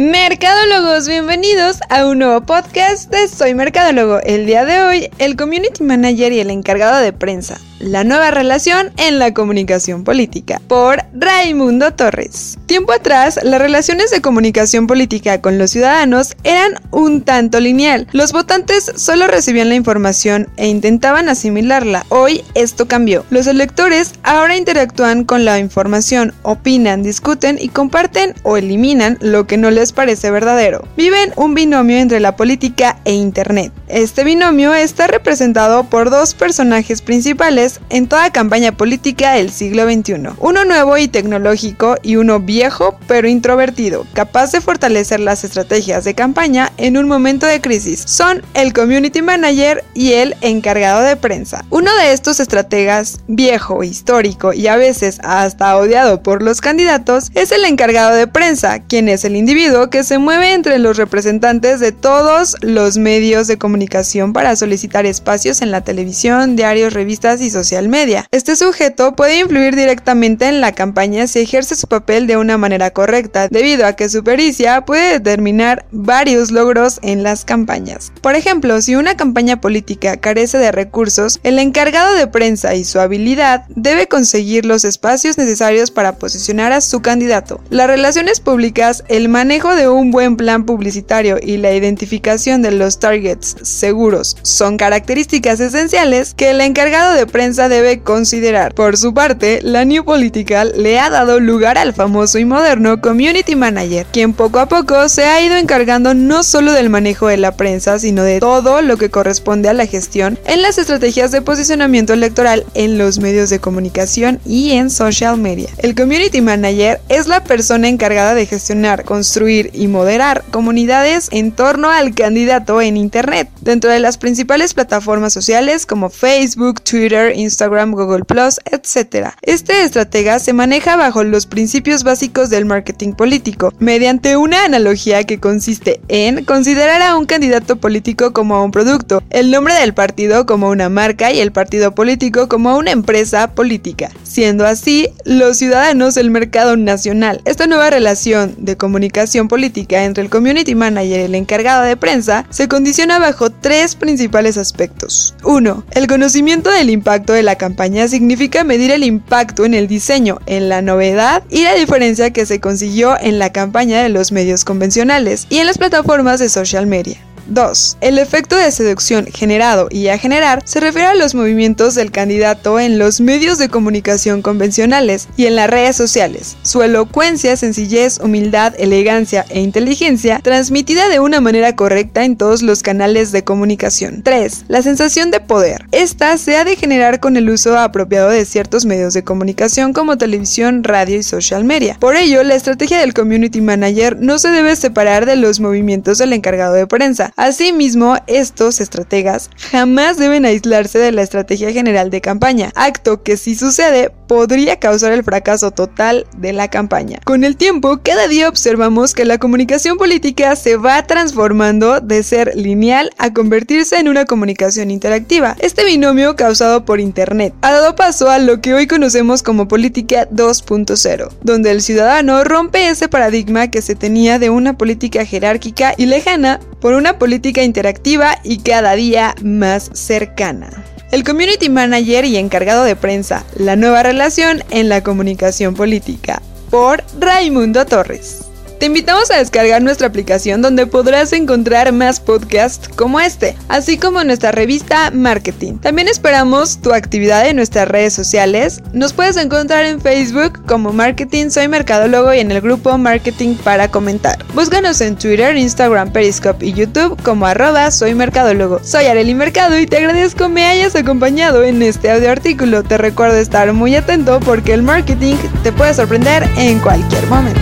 Mercadólogos, bienvenidos a un nuevo podcast de Soy Mercadólogo. El día de hoy, el Community Manager y el encargado de prensa la nueva relación en la comunicación política, por Raimundo Torres. Tiempo atrás, las relaciones de comunicación política con los ciudadanos eran un tanto lineal. Los votantes solo recibían la información e intentaban asimilarla. Hoy esto cambió. Los electores ahora interactúan con la información, opinan, discuten y comparten o eliminan lo que no les parece verdadero. Viven un binomio entre la política e Internet. Este binomio está representado por dos personajes principales en toda campaña política del siglo XXI. Uno nuevo y tecnológico y uno viejo pero introvertido, capaz de fortalecer las estrategias de campaña en un momento de crisis. Son el Community Manager y el encargado de prensa. Uno de estos estrategas, viejo, histórico y a veces hasta odiado por los candidatos, es el encargado de prensa, quien es el individuo que se mueve entre los representantes de todos los medios de comunicación para solicitar espacios en la televisión, diarios, revistas y social media. Este sujeto puede influir directamente en la campaña si ejerce su papel de una manera correcta, debido a que su pericia puede determinar varios logros en las campañas. Por ejemplo, si una campaña política carece de recursos, el encargado de prensa y su habilidad debe conseguir los espacios necesarios para posicionar a su candidato. Las relaciones públicas, el manejo de un buen plan publicitario y la identificación de los targets seguros son características esenciales que el encargado de prensa debe considerar. Por su parte, la New Political le ha dado lugar al famoso y moderno Community Manager, quien poco a poco se ha ido encargando no solo del manejo de la prensa, sino de todo lo que corresponde a la gestión en las estrategias de posicionamiento electoral en los medios de comunicación y en social media. El Community Manager es la persona encargada de gestionar, construir y moderar comunidades en torno al candidato en Internet, dentro de las principales plataformas sociales como Facebook, Twitter, Instagram, Google Plus, etc. Este estratega se maneja bajo los principios básicos del marketing político, mediante una analogía que consiste en considerar a un candidato político como un producto, el nombre del partido como una marca y el partido político como una empresa política, siendo así los ciudadanos el mercado nacional. Esta nueva relación de comunicación política entre el community manager y el encargado de prensa se condiciona bajo tres principales aspectos. 1. El conocimiento del impacto de la campaña significa medir el impacto en el diseño, en la novedad y la diferencia que se consiguió en la campaña de los medios convencionales y en las plataformas de social media. 2. El efecto de seducción generado y a generar se refiere a los movimientos del candidato en los medios de comunicación convencionales y en las redes sociales. Su elocuencia, sencillez, humildad, elegancia e inteligencia transmitida de una manera correcta en todos los canales de comunicación. 3. La sensación de poder. Esta se ha de generar con el uso apropiado de ciertos medios de comunicación como televisión, radio y social media. Por ello, la estrategia del community manager no se debe separar de los movimientos del encargado de prensa, Asimismo, estos estrategas jamás deben aislarse de la estrategia general de campaña, acto que si sucede podría causar el fracaso total de la campaña. Con el tiempo, cada día observamos que la comunicación política se va transformando de ser lineal a convertirse en una comunicación interactiva. Este binomio causado por Internet ha dado paso a lo que hoy conocemos como política 2.0, donde el ciudadano rompe ese paradigma que se tenía de una política jerárquica y lejana por una política interactiva y cada día más cercana. El Community Manager y encargado de prensa, la nueva relación en la comunicación política, por Raimundo Torres. Te invitamos a descargar nuestra aplicación donde podrás encontrar más podcasts como este, así como nuestra revista Marketing. También esperamos tu actividad en nuestras redes sociales. Nos puedes encontrar en Facebook como Marketing Soy Mercadólogo y en el grupo Marketing para comentar. Búscanos en Twitter, Instagram, Periscope y YouTube como arroba Soy Mercadólogo. Soy Areli Mercado y te agradezco me hayas acompañado en este audio artículo. Te recuerdo estar muy atento porque el marketing te puede sorprender en cualquier momento.